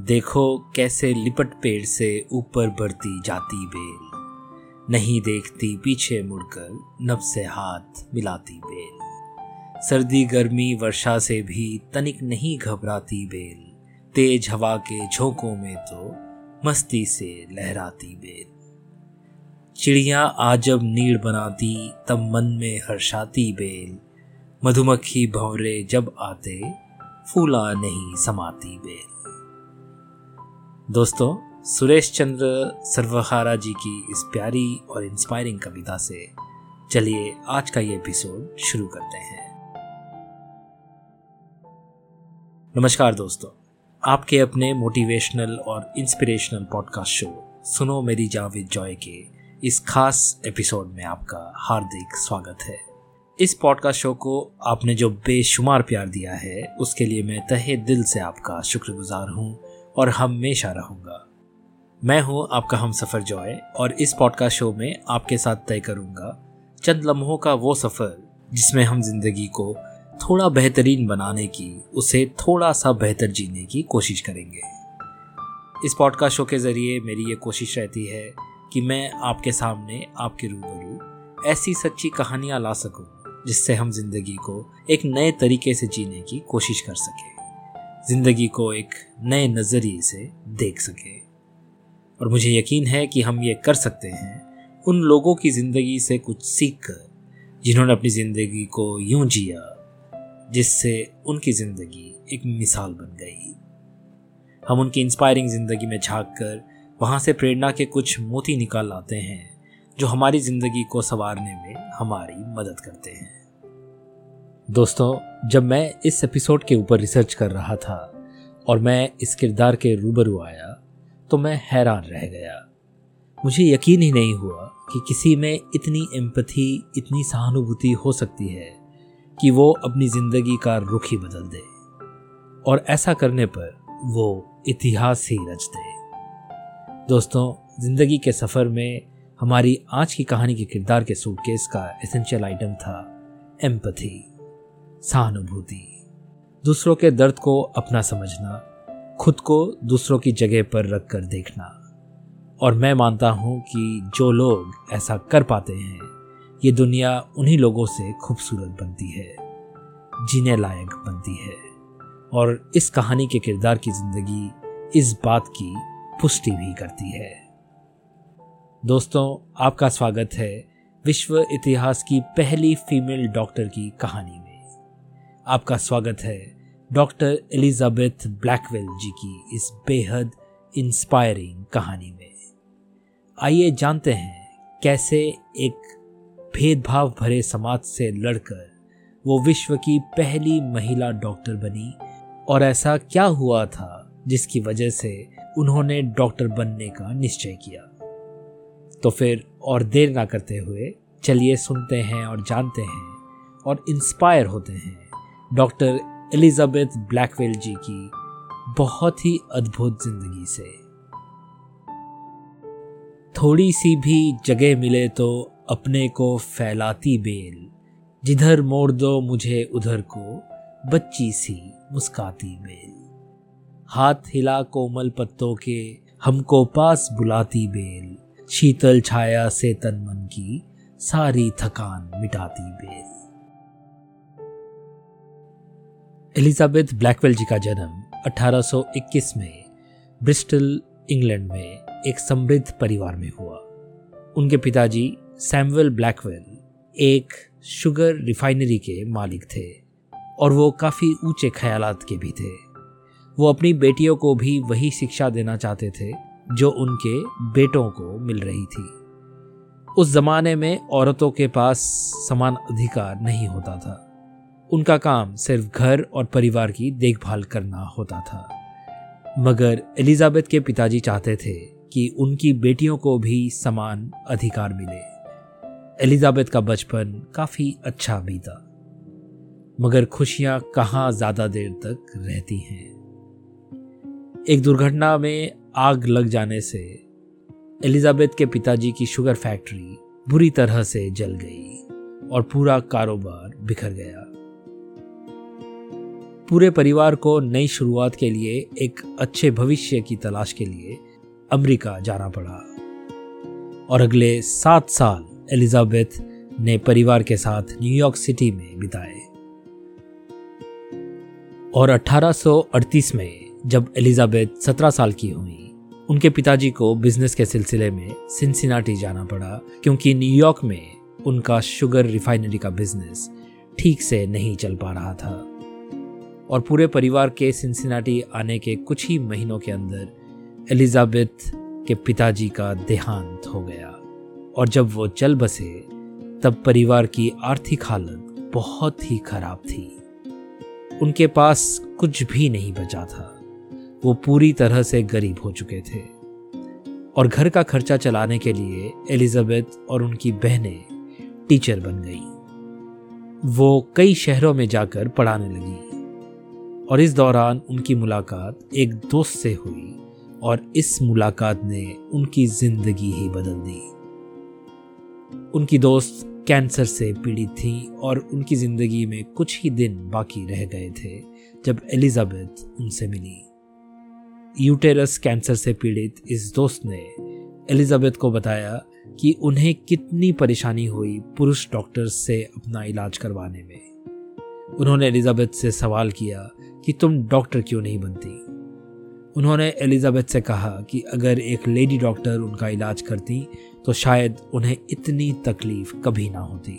देखो कैसे लिपट पेड़ से ऊपर बढ़ती जाती बेल। नहीं देखती पीछे मुड़कर नब से हाथ मिलाती बेल। सर्दी गर्मी वर्षा से भी तनिक नहीं घबराती बेल। तेज हवा के झोंकों में तो मस्ती से लहराती बेल। चिड़िया आजब नीड़ बनाती, तब मन में हर्षाती बेल। मधुमक्खी भंवरे जब आते, फूला नहीं समाती बेल। दोस्तों, सुरेश चंद्र सर्वहारा जी की इस प्यारी और इंस्पायरिंग कविता से चलिए आज का ये एपिसोड शुरू करते हैं। नमस्कार दोस्तों, आपके अपने मोटिवेशनल और इंस्पिरेशनल पॉडकास्ट शो सुनो मेरी जावेद जॉय के इस खास एपिसोड में आपका हार्दिक स्वागत है। इस पॉडकास्ट शो को आपने जो बेशुमार प्यार दिया है, उसके लिए मैं तहे दिल से आपका शुक्रगुजार हूँ। और हमेशा रहूँगा। मैं हूँ आपका हम सफ़र जॉय और इस पॉडकास्ट शो में आपके साथ तय करूँगा चंद लम्हों का वो सफ़र जिसमें हम ज़िंदगी को थोड़ा बेहतरीन बनाने की, उसे थोड़ा सा बेहतर जीने की कोशिश करेंगे। इस पॉडकास्ट शो के ज़रिए मेरी ये कोशिश रहती है कि मैं आपके सामने, आपके रूबरू ऐसी सच्ची कहानियाँ ला सकूँ जिससे हम ज़िंदगी को एक नए तरीके से जीने की कोशिश कर सकें। ज़िंदगी को एक नए नज़रिए से देख सके। और मुझे यकीन है कि हम ये कर सकते हैं उन लोगों की ज़िंदगी से कुछ सीख कर जिन्होंने अपनी ज़िंदगी को यूँ जिया, जिससे उनकी ज़िंदगी एक मिसाल बन गई। हम उनकी इंस्पायरिंग ज़िंदगी में झाँक कर वहाँ से प्रेरणा के कुछ मोती निकाल लाते हैं, जो हमारी ज़िंदगी को संवारने में हमारी मदद करते हैं। दोस्तों, जब मैं इस एपिसोड के ऊपर रिसर्च कर रहा था और मैं इस किरदार के रूबरू आया तो मैं हैरान रह गया। मुझे यकीन ही नहीं हुआ कि किसी में इतनी एम्पथी इतनी सहानुभूति हो सकती है कि वो अपनी ज़िंदगी का रुख ही बदल दे। और ऐसा करने पर वो इतिहास ही रच दे। दोस्तों, ज़िंदगी के सफ़र में हमारी आज की कहानी के किरदार के सूटकेस का एसेंशियल आइटम था एम्पथी सहानुभूति। दूसरों के दर्द को अपना समझना, खुद को दूसरों की जगह पर रख कर देखना। और मैं मानता हूँ कि जो लोग ऐसा कर पाते हैं, ये दुनिया उन्हीं लोगों से खूबसूरत बनती है, जीने लायक बनती है। और इस कहानी के किरदार की ज़िंदगी इस बात की पुष्टि भी करती है। दोस्तों, आपका स्वागत है विश्व इतिहास की पहली फीमेल डॉक्टर की कहानी आपका स्वागत है डॉक्टर एलिजाबेथ ब्लैकवेल जी की इस बेहद इंस्पायरिंग कहानी में। आइए जानते हैं कैसे एक भेदभाव भरे समाज से लड़कर वो विश्व की पहली महिला डॉक्टर बनी और ऐसा क्या हुआ था जिसकी वजह से उन्होंने डॉक्टर बनने का निश्चय किया। तो फिर और देर ना करते हुए चलिए सुनते हैं और जानते हैं और इंस्पायर होते हैं डॉक्टर एलिजाबेथ ब्लैकवेल जी की बहुत ही अद्भुत ज़िंदगी से। थोड़ी सी भी जगह मिले तो अपने को फैलाती बेल। जिधर मोड़ दो मुझे, उधर को बच्ची सी मुस्काती बेल। हाथ हिला कोमल पत्तों के हमको पास बुलाती बेल। शीतल छाया से तन मन की सारी थकान मिटाती बेल। एलिजाबेथ ब्लैकवेल जी का जन्म 1821 में ब्रिस्टल, इंग्लैंड में एक समृद्ध परिवार में हुआ। उनके पिताजी सैमुअल ब्लैकवेल एक शुगर रिफाइनरी के मालिक थे और वो काफ़ी ऊँचे ख्यालात के भी थे। वो अपनी बेटियों को भी वही शिक्षा देना चाहते थे जो उनके बेटों को मिल रही थी। उस जमाने में औरतों के पास समान अधिकार नहीं होता था। उनका काम सिर्फ़ घर और परिवार की देखभाल करना होता था। मगर एलिजाबेथ के पिताजी चाहते थे कि उनकी बेटियों को भी समान अधिकार मिले। एलिजाबेथ का बचपन काफ़ी अच्छा बीता मगर खुशियाँ कहाँ ज़्यादा देर तक रहती हैं? एक दुर्घटना में आग लग जाने से एलिजाबेथ के पिताजी की शुगर फैक्ट्री बुरी तरह से जल गई और पूरा कारोबार बिखर गया। पूरे परिवार को नई शुरुआत के लिए, एक अच्छे भविष्य की तलाश के लिए अमेरिका जाना पड़ा। और अगले सात साल एलिजाबेथ ने परिवार के साथ न्यूयॉर्क सिटी में बिताए। और 1838 में, जब एलिजाबेथ 17 साल की हुई, उनके पिताजी को बिज़नेस के सिलसिले में सिंसिनाटी जाना पड़ा, क्योंकि न्यूयॉर्क में उनका शुगर रिफाइनरी का बिज़नेस ठीक से नहीं चल पा रहा था। और पूरे परिवार के सिंसिनाटी आने के कुछ ही महीनों के अंदर एलिजाबेथ के पिताजी का देहांत हो गया। और जब वो चल बसे, तब परिवार की आर्थिक हालत बहुत ही खराब थी। उनके पास कुछ भी नहीं बचा था। वो पूरी तरह से गरीब हो चुके थे। और घर का खर्चा चलाने के लिए एलिजाबेथ और उनकी बहनें टीचर बन गई। वो कई शहरों में जाकर पढ़ाने लगी। और इस दौरान उनकी मुलाकात एक दोस्त से हुई और इस मुलाकात ने उनकी ज़िंदगी ही बदल दी। उनकी दोस्त कैंसर से पीड़ित थी और उनकी ज़िंदगी में कुछ ही दिन बाकी रह गए थे जब एलिजाबेथ उनसे मिली। यूटेरस कैंसर से पीड़ित इस दोस्त ने एलिजाबेथ को बताया कि उन्हें कितनी परेशानी हुई पुरुष डॉक्टर से अपना इलाज करवाने में। उन्होंने एलिजाबेथ से सवाल किया कि तुम डॉक्टर क्यों नहीं बनती? उन्होंने एलिजाबेथ से कहा कि अगर एक लेडी डॉक्टर उनका इलाज करती तो शायद उन्हें इतनी तकलीफ़ कभी ना होती।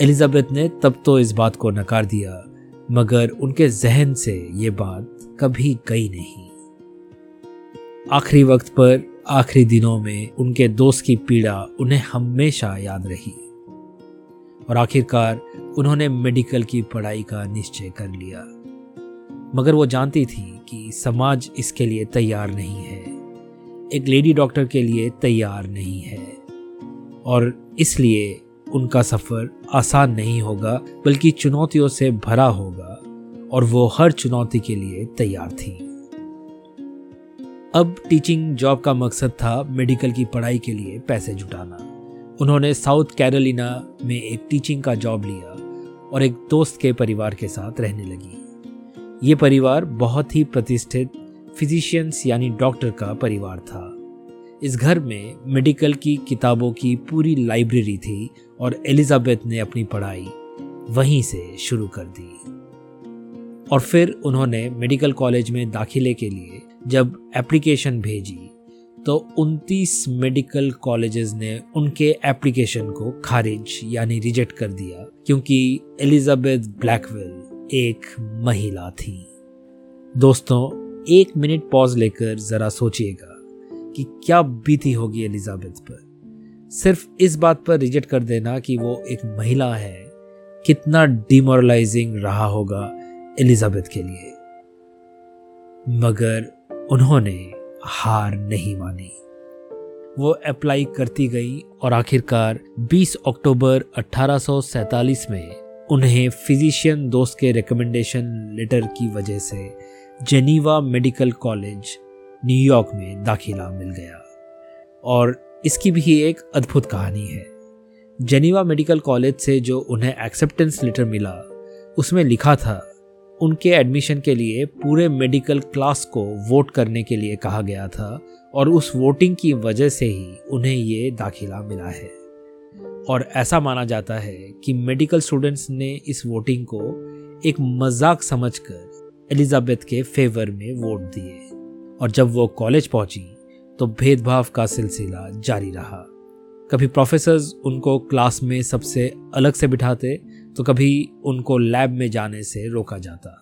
एलिजाबेथ ने तब तो इस बात को नकार दिया, मगर उनके जहन से ये बात कभी गई नहीं। आखिरी वक्त पर, आखिरी दिनों में उनके दोस्त की पीड़ा उन्हें हमेशा याद रही। और आखिरकार उन्होंने मेडिकल की पढ़ाई का निश्चय कर लिया। मगर वो जानती थी कि समाज इसके लिए तैयार नहीं है। एक लेडी डॉक्टर के लिए तैयार नहीं है। और इसलिए उनका सफ़र आसान नहीं होगा, बल्कि चुनौतियों से भरा होगा, और वो हर चुनौती के लिए तैयार थी। अब टीचिंग जॉब का मकसद था मेडिकल की पढ़ाई के लिए पैसे जुटाना। उन्होंने साउथ कैरोलिना में एक टीचिंग का जॉब लिया और एक दोस्त के परिवार के साथ रहने लगी। ये परिवार बहुत ही प्रतिष्ठित फिजिशियंस यानी डॉक्टर का परिवार था। इस घर में मेडिकल की किताबों की पूरी लाइब्रेरी थी और एलिजाबेथ ने अपनी पढ़ाई वहीं से शुरू कर दी। और फिर उन्होंने मेडिकल कॉलेज में दाखिले के लिए जब एप्लीकेशन भेजी तो 29 मेडिकल कॉलेजेस ने उनके एप्लीकेशन को खारिज, यानी रिजेक्ट कर दिया, क्योंकि एलिजाबेथ ब्लैकवेल एक महिला थी। दोस्तों, एक मिनट पॉज लेकर जरा सोचिएगा कि क्या बीती होगी एलिजाबेथ पर। सिर्फ़ इस बात पर रिजेक्ट कर देना कि वो एक महिला है, कितना डिमोरलाइजिंग रहा होगा एलिजाबेथ के लिए। मगर उन्होंने हार नहीं मानी। वो अप्लाई करती गई और आखिरकार 20 अक्टूबर 1847 में उन्हें फिजिशियन दोस्त के रिकमेंडेशन लेटर की वजह से जेनीवा मेडिकल कॉलेज न्यूयॉर्क में दाखिला मिल गया। और इसकी भी एक अद्भुत कहानी है। जेनीवा मेडिकल कॉलेज से जो उन्हें एक्सेप्टेंस लेटर मिला, उसमें लिखा था उनके एडमिशन के लिए पूरे मेडिकल क्लास को वोट करने के लिए कहा गया था और उस वोटिंग की वजह से ही उन्हें ये दाखिला मिला है। और ऐसा माना जाता है कि मेडिकल स्टूडेंट्स ने इस वोटिंग को एक मज़ाक समझकर एलिजाबेथ के फेवर में वोट दिए। और जब वो कॉलेज पहुँची तो भेदभाव का सिलसिला जारी रहा। कभी प्रोफेसर्स उनको क्लास में सबसे अलग से बिठाते तो कभी उनको लैब में जाने से रोका जाता।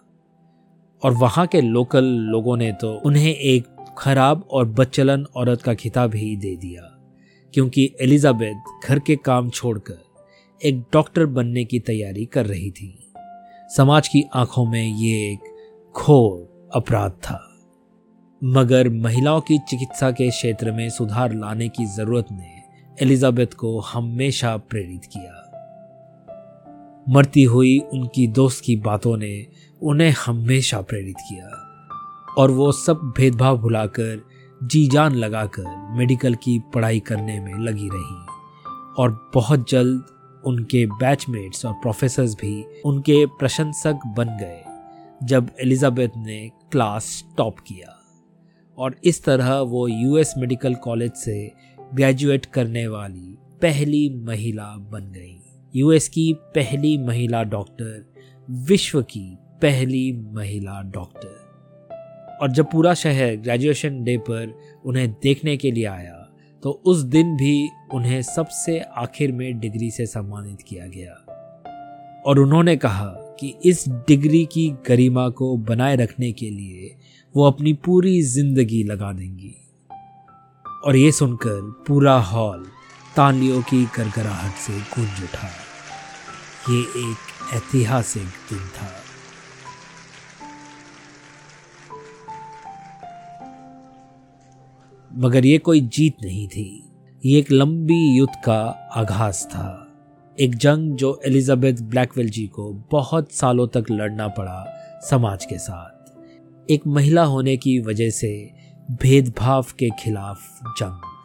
और वहाँ के लोकल लोगों ने तो उन्हें एक खराब और बच्चलन औरत का खिताब ही दे दिया, क्योंकि एलिजाबेथ घर के काम छोड़कर एक डॉक्टर बनने की तैयारी कर रही थी। समाज की आँखों में ये एक घोर अपराध था। मगर महिलाओं की चिकित्सा के क्षेत्र में सुधार लाने की ज़रूरत ने एलिजाबेथ को हमेशा प्रेरित किया। मरती हुई उनकी दोस्त की बातों ने उन्हें हमेशा प्रेरित किया। और वो सब भेदभाव भुलाकर, जी जान लगाकर मेडिकल की पढ़ाई करने में लगी रही। और बहुत जल्द उनके बैचमेट्स और प्रोफेसर्स भी उनके प्रशंसक बन गए, जब एलिजाबेथ ने क्लास टॉप किया। और इस तरह वो यूएस मेडिकल कॉलेज से ग्रेजुएट करने वाली पहली महिला बन गई। यूएस की पहली महिला डॉक्टर, विश्व की पहली महिला डॉक्टर। और जब पूरा शहर ग्रेजुएशन डे पर उन्हें देखने के लिए आया तो उस दिन भी उन्हें सबसे आखिर में डिग्री से सम्मानित किया गया। और उन्होंने कहा कि इस डिग्री की गरिमा को बनाए रखने के लिए वो अपनी पूरी ज़िंदगी लगा देंगी। और ये सुनकर पूरा हॉल तालियों की गरगराहट से गूंज उठा। ये एक ऐतिहासिक दिन था। मगर ये कोई जीत नहीं थी। ये एक लंबी युद्ध का आगाज़ था। एक जंग जो एलिजाबेथ ब्लैकवेल जी को बहुत सालों तक लड़ना पड़ा समाज के साथ। एक महिला होने की वजह से भेदभाव के खिलाफ जंग।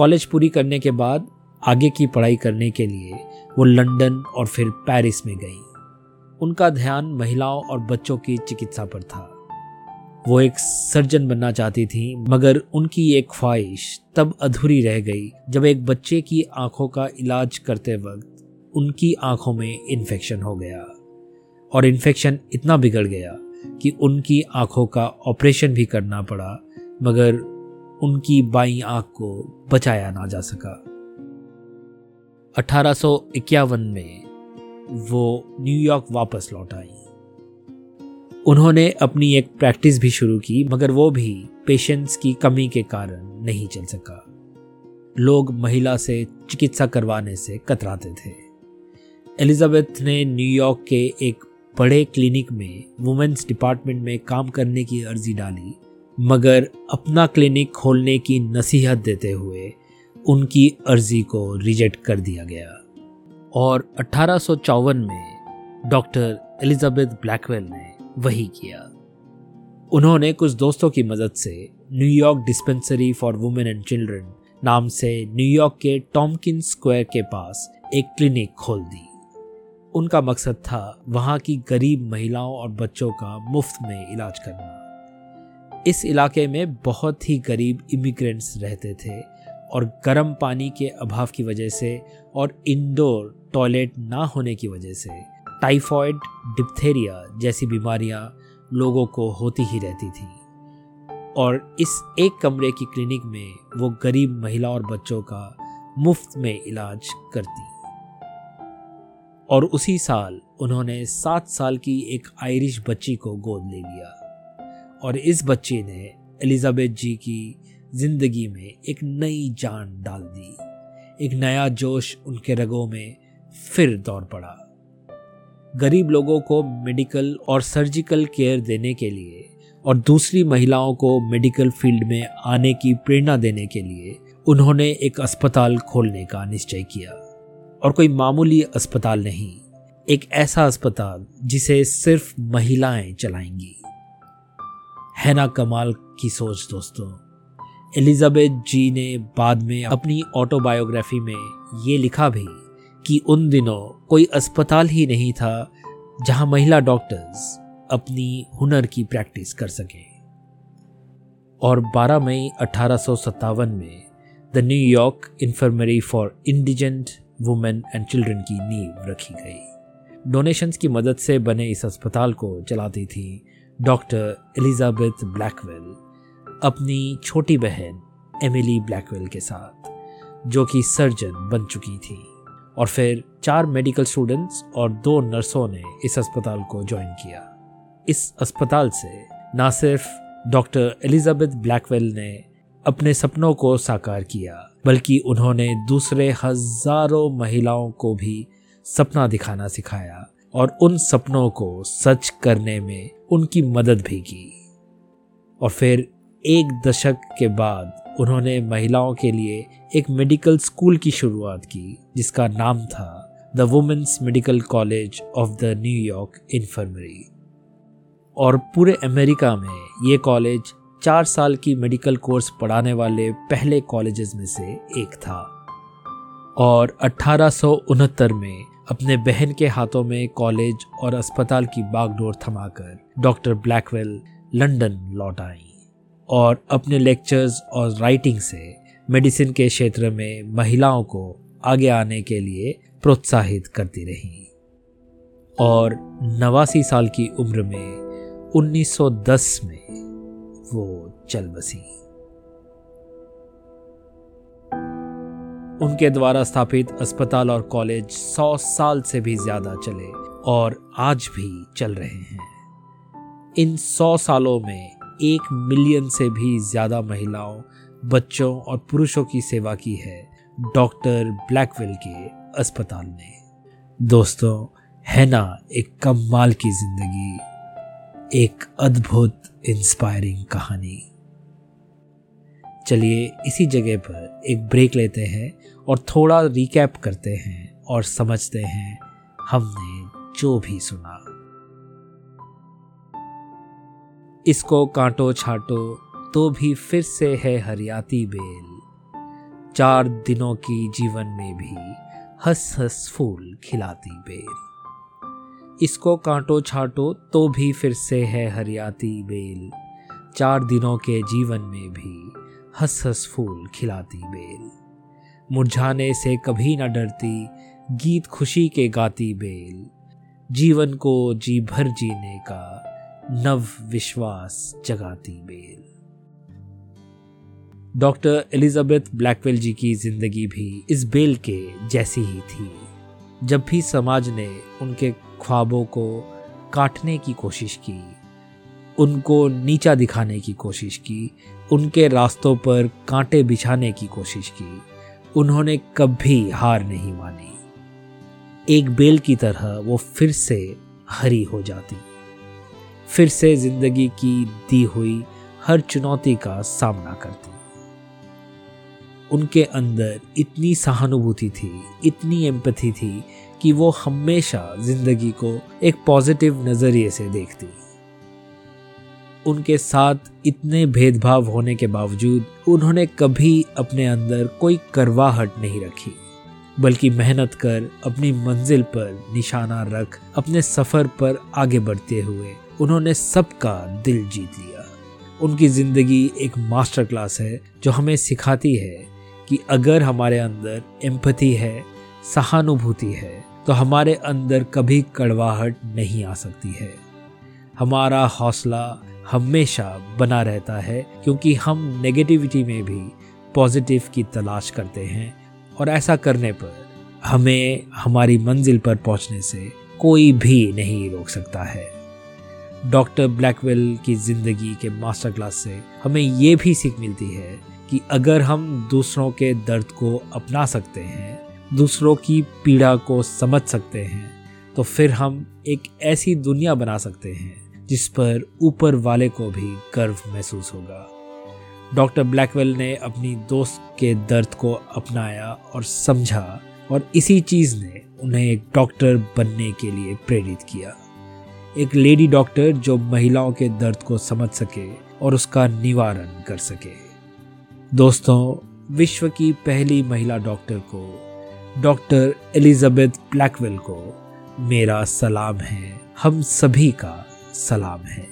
कॉलेज पूरी करने के बाद आगे की पढ़ाई करने के लिए वो लंदन और फिर पेरिस में गई। उनका ध्यान महिलाओं और बच्चों की चिकित्सा पर था। वो एक सर्जन बनना चाहती थी, मगर उनकी एक ख्वाहिश तब अधूरी रह गई जब एक बच्चे की आँखों का इलाज करते वक्त उनकी आँखों में इन्फेक्शन हो गया। और इन्फेक्शन इतना बिगड़ गया कि उनकी आँखों का ऑपरेशन भी करना पड़ा, मगर उनकी बाई आँख को बचाया ना जा सका। अठारह में वो न्यूयॉर्क वापस लौट आई। उन्होंने अपनी एक प्रैक्टिस भी शुरू की, मगर वो भी पेशेंट्स की कमी के कारण नहीं चल सका। लोग महिला से चिकित्सा करवाने से कतराते थे। एलिजाबेथ ने न्यूयॉर्क के एक बड़े क्लिनिक में वुमेन्स डिपार्टमेंट में काम करने की अर्जी डाली मगर अपना क्लिनिक खोलने की नसीहत देते हुए उनकी अर्जी को रिजेक्ट कर दिया गया। और अठारह में डॉक्टर एलिजाबेथ ब्लैकवेल ने वही किया। उन्होंने कुछ दोस्तों की मदद से New York dispensary for women and children नाम से न्यूयॉर्क के टॉमकिन स्क्वायर के पास एक क्लिनिक खोल दी। उनका मकसद था वहाँ की गरीब महिलाओं और बच्चों का मुफ़्त में इलाज करना। इस इलाके में बहुत ही गरीब इमिग्रेंट्स रहते थे और गर्म पानी के अभाव की वजह से और इंडोर टॉयलेट ना होने की वजह से टाइफॉइड डिप्थेरिया जैसी बीमारियाँ लोगों को होती ही रहती थी। और इस एक कमरे की क्लिनिक में वो गरीब महिला और बच्चों का मुफ़्त में इलाज करती। और उसी साल उन्होंने सात साल की एक आयरिश बच्ची को गोद ले लिया। और इस बच्चे ने एलिजाबेथ जी की ज़िंदगी में एक नई जान डाल दी। एक नया जोश उनके रगों में फिर दौड़ पड़ा। गरीब लोगों को मेडिकल और सर्जिकल केयर देने के लिए और दूसरी महिलाओं को मेडिकल फ़ील्ड में आने की प्रेरणा देने के लिए उन्होंने एक अस्पताल खोलने का निश्चय किया। और कोई मामूली अस्पताल नहीं, एक ऐसा अस्पताल जिसे सिर्फ़ महिलाएँ चलाएँगी। है ना कमाल की सोच दोस्तों। एलिजाबेथ जी ने बाद में अपनी ऑटोबायोग्राफी में ये लिखा भी कि उन दिनों कोई अस्पताल ही नहीं था जहाँ महिला डॉक्टर्स अपनी हुनर की प्रैक्टिस कर सके। और 12 मई अठारह में the New York infirmary for indigent women and children की नींव रखी गई। डोनेशंस की मदद से बने इस अस्पताल को चलाती थी डॉक्टर एलिजाबेथ ब्लैकवेल, अपनी छोटी बहन एमिली ब्लैकवेल के साथ, जो कि सर्जन बन चुकी थी। और फिर चार मेडिकल स्टूडेंट्स और दो नर्सों ने इस अस्पताल को ज्वाइन किया। इस अस्पताल से न सिर्फ़ डॉक्टर एलिजाबेथ ब्लैकवेल ने अपने सपनों को साकार किया, बल्कि उन्होंने दूसरे हज़ारों महिलाओं को भी सपना दिखाना सिखाया और उन सपनों को सच करने में उनकी मदद भी की। और फिर एक दशक के बाद उन्होंने महिलाओं के लिए एक मेडिकल स्कूल की शुरुआत की, जिसका नाम था the women's medical college of the New York infirmary. और पूरे अमेरिका में ये कॉलेज चार साल की मेडिकल कोर्स पढ़ाने वाले पहले कॉलेजेस में से एक था। और अठारह सौ उनहत्तर में अपने बहन के हाथों में कॉलेज और अस्पताल की बागडोर थमाकर डॉक्टर ब्लैकवेल लंदन लौट आई और अपने लेक्चर्स और राइटिंग से मेडिसिन के क्षेत्र में महिलाओं को आगे आने के लिए प्रोत्साहित करती रही और नवासी साल की उम्र में 1910 में वो चल बसी। उनके द्वारा स्थापित अस्पताल और कॉलेज 100 साल से भी ज़्यादा चले और आज भी चल रहे हैं। इन 100 सालों में एक मिलियन से भी ज़्यादा महिलाओं, बच्चों और पुरुषों की सेवा की है डॉक्टर ब्लैकवेल के अस्पताल ने। दोस्तों है ना एक कमाल की ज़िंदगी, एक अद्भुत इंस्पायरिंग कहानी। चलिए इसी जगह पर एक ब्रेक लेते हैं और थोड़ा रिकैप करते हैं और समझते हैं हमने जो भी सुना। इसको कांटो छाटो तो भी फिर से है हरियाती बेल। चार दिनों की जीवन में भी हंस हंस फूल खिलाती बेल। इसको कांटो छाटो तो भी फिर से है हरियाती बेल। चार दिनों के जीवन में भी हंस हंस फूल खिलाती बेल। मुरझाने से कभी न डरती गीत खुशी के गाती बेल। जीवन को जी भर जीने का नव विश्वास जगाती बेल। डॉक्टर एलिजाबेथ ब्लैकवेल जी की ज़िंदगी भी इस बेल के जैसी ही थी। जब भी समाज ने उनके ख्वाबों को काटने की कोशिश की, उनको नीचा दिखाने की कोशिश की उनके रास्तों पर कांटे बिछाने की कोशिश की। उन्होंने कभी हार नहीं मानी। एक बेल की तरह वो फिर से हरी हो जाती। फिर से ज़िंदगी की दी हुई हर चुनौती का सामना करती। उनके अंदर इतनी सहानुभूति थी, इतनी एम्पथी थी कि वो हमेशा ज़िंदगी को एक पॉजिटिव नज़रिए से देखती। उनके साथ इतने भेदभाव होने के बावजूद उन्होंने कभी अपने अंदर कोई करवाहट नहीं रखी, बल्कि मेहनत कर अपनी मंजिल पर निशाना रख अपने सफ़र पर आगे बढ़ते हुए उन्होंने सबका दिल जीत लिया। उनकी ज़िंदगी एक मास्टर क्लास है जो हमें सिखाती है कि अगर हमारे अंदर एम्पति है, सहानुभूति है तो हमारे अंदर कभी कड़वाहट नहीं आ सकती है। हमारा हौसला हमेशा बना रहता है क्योंकि हम नेगेटिविटी में भी पॉजिटिव की तलाश करते हैं और ऐसा करने पर हमें हमारी मंजिल पर पहुँचने से कोई भी नहीं रोक सकता है। डॉक्टर ब्लैकवेल की ज़िंदगी के मास्टर क्लास से हमें ये भी सीख मिलती है कि अगर हम दूसरों के दर्द को अपना सकते हैं, दूसरों की पीड़ा को समझ सकते हैं तो फिर हम एक ऐसी दुनिया बना सकते हैं जिस पर ऊपर वाले को भी गर्व महसूस होगा। डॉक्टर ब्लैकवेल ने अपनी दोस्त के दर्द को अपनाया और समझा और इसी चीज़ ने उन्हें एक डॉक्टर बनने के लिए प्रेरित किया। एक लेडी डॉक्टर जो महिलाओं के दर्द को समझ सके और उसका निवारण कर सके। दोस्तों, विश्व की पहली महिला डॉक्टर को, डॉक्टर एलिजाबेथ ब्लैकवेल को मेरा सलाम है। हम सभी का सलाम है।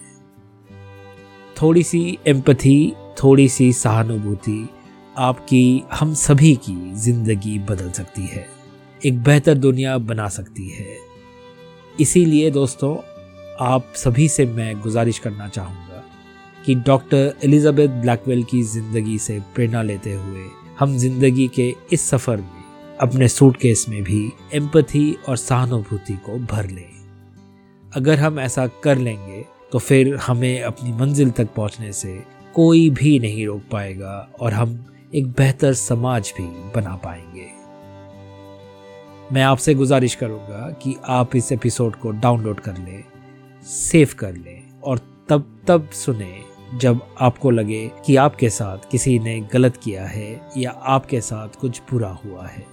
थोड़ी सी एम्पथी थोड़ी सी सहानुभूति आपकी हम सभी की ज़िंदगी बदल सकती है, एक बेहतर दुनिया बना सकती है। इसीलिए दोस्तों, आप सभी से मैं गुजारिश करना चाहूँगा कि डॉक्टर एलिजाबेथ ब्लैकवेल की ज़िंदगी से प्रेरणा लेते हुए हम ज़िंदगी के इस सफ़र में अपने सूटकेस में भी एम्पथी और सहानुभूति को भर लें। अगर हम ऐसा कर लेंगे तो फिर हमें अपनी मंजिल तक पहुँचने से कोई भी नहीं रोक पाएगा और हम एक बेहतर समाज भी बना पाएँगे। मैं आपसे गुजारिश करूँगा कि आप इस एपिसोड को डाउनलोड कर लें, सेव कर लें और तब तब सुने जब आपको लगे कि आपके साथ किसी ने गलत किया है या आपके साथ कुछ बुरा हुआ है।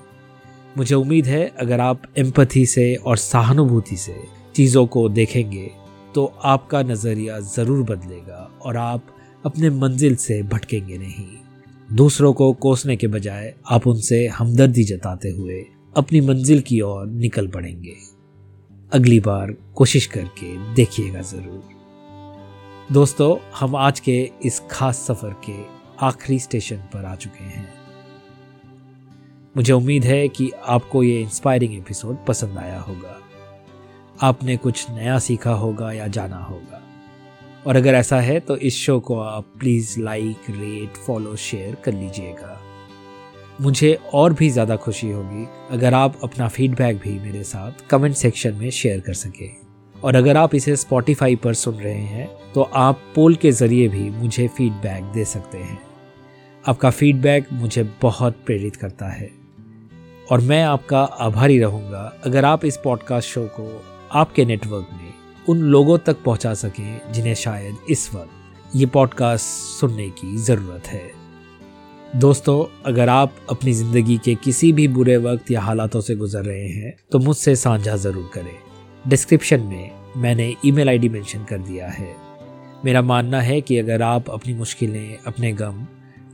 मुझे उम्मीद है, अगर आप एम्पथी से और सहानुभूति से चीज़ों को देखेंगे तो आपका नज़रिया ज़रूर बदलेगा और आप अपने मंजिल से भटकेंगे नहीं। दूसरों को कोसने के बजाय आप उनसे हमदर्दी जताते हुए अपनी मंजिल की ओर निकल पड़ेंगे। अगली बार कोशिश करके देखिएगा ज़रूर। दोस्तों, हम आज के इस खास सफ़र के आखिरी स्टेशन पर आ चुके हैं। मुझे उम्मीद है कि आपको ये इंस्पायरिंग एपिसोड पसंद आया होगा। आपने कुछ नया सीखा होगा या जाना होगा। और अगर ऐसा है तो इस शो को आप please like, rate, follow, share कर लीजिएगा। मुझे और भी ज़्यादा खुशी होगी अगर आप अपना फीडबैक भी मेरे साथ कमेंट सेक्शन में शेयर कर सकें। और अगर आप इसे स्पॉटिफाई पर सुन रहे हैं तो आप पोल के ज़रिए भी मुझे फीडबैक दे सकते हैं। आपका फीडबैक मुझे बहुत प्रेरित करता है। और मैं आपका आभारी रहूँगा अगर आप इस पॉडकास्ट शो को आपके नेटवर्क में उन लोगों तक पहुँचा सकें जिन्हें शायद इस वक्त ये पॉडकास्ट सुनने की ज़रूरत है। दोस्तों, अगर आप अपनी ज़िंदगी के किसी भी बुरे वक्त या हालातों से गुजर रहे हैं तो मुझसे साझा ज़रूर करें। डिस्क्रिप्शन में मैंने ईमेल आईडी मेंशन कर दिया है। मेरा मानना है कि अगर आप अपनी मुश्किलें, अपने गम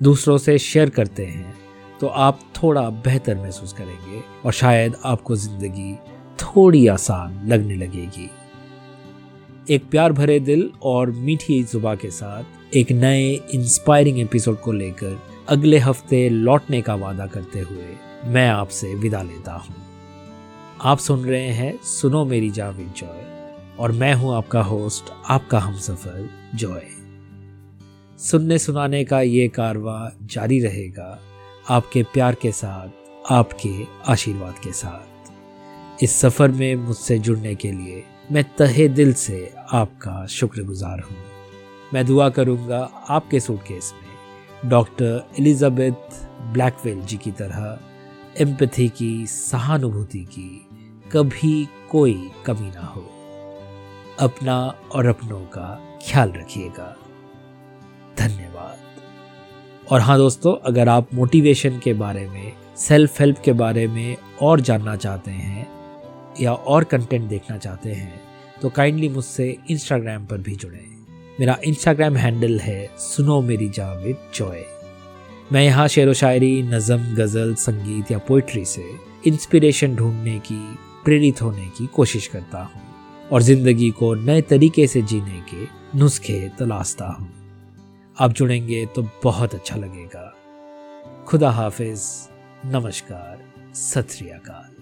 दूसरों से शेयर करते हैं तो आप थोड़ा बेहतर महसूस करेंगे और शायद आपको ज़िंदगी थोड़ी आसान लगने लगेगी। एक प्यार भरे दिल और मीठी जुबा के साथ एक नए इंस्पायरिंग एपिसोड को लेकर अगले हफ़्ते लौटने का वादा करते हुए मैं आपसे विदा लेता हूँ। आप सुन रहे हैं सुनो मेरी जाविद जॉय और मैं हूँ आपका होस्ट आपका हम सफ़र जॉय। सुनने सुनाने का ये कारवा जारी रहेगा आपके प्यार के साथ, आपके आशीर्वाद के साथ। इस सफ़र में मुझसे जुड़ने के लिए मैं तहे दिल से आपका शुक्रगुजार हूँ। मैं दुआ करूँगा आपके सूटकेस में डॉक्टर एलिजाबेथ ब्लैकवेल जी की तरह एम्पथी की सहानुभूति की कभी कोई कमी ना हो। अपना और अपनों का ख्याल रखिएगा। धन्यवाद। और हाँ दोस्तों, अगर आप मोटिवेशन के बारे में सेल्फ हेल्प के बारे में और जानना चाहते हैं या और कंटेंट देखना चाहते हैं तो काइंडली मुझसे इंस्टाग्राम पर भी जुड़ें। मेरा इंस्टाग्राम हैंडल है सुनो मेरी जाविद जॉय मैं यहाँ शेर व शायरी, नज़म, गज़ल, संगीत या पोइट्री से इंस्पिरेशन ढूँढने की, प्रेरित होने की कोशिश करता हूँ और ज़िंदगी को नए तरीके से जीने के नुस्खे तलाशता हूँ। आप जुड़ेंगे तो बहुत अच्छा लगेगा। खुदा हाफिज। नमस्कार। सत श्री अकाल।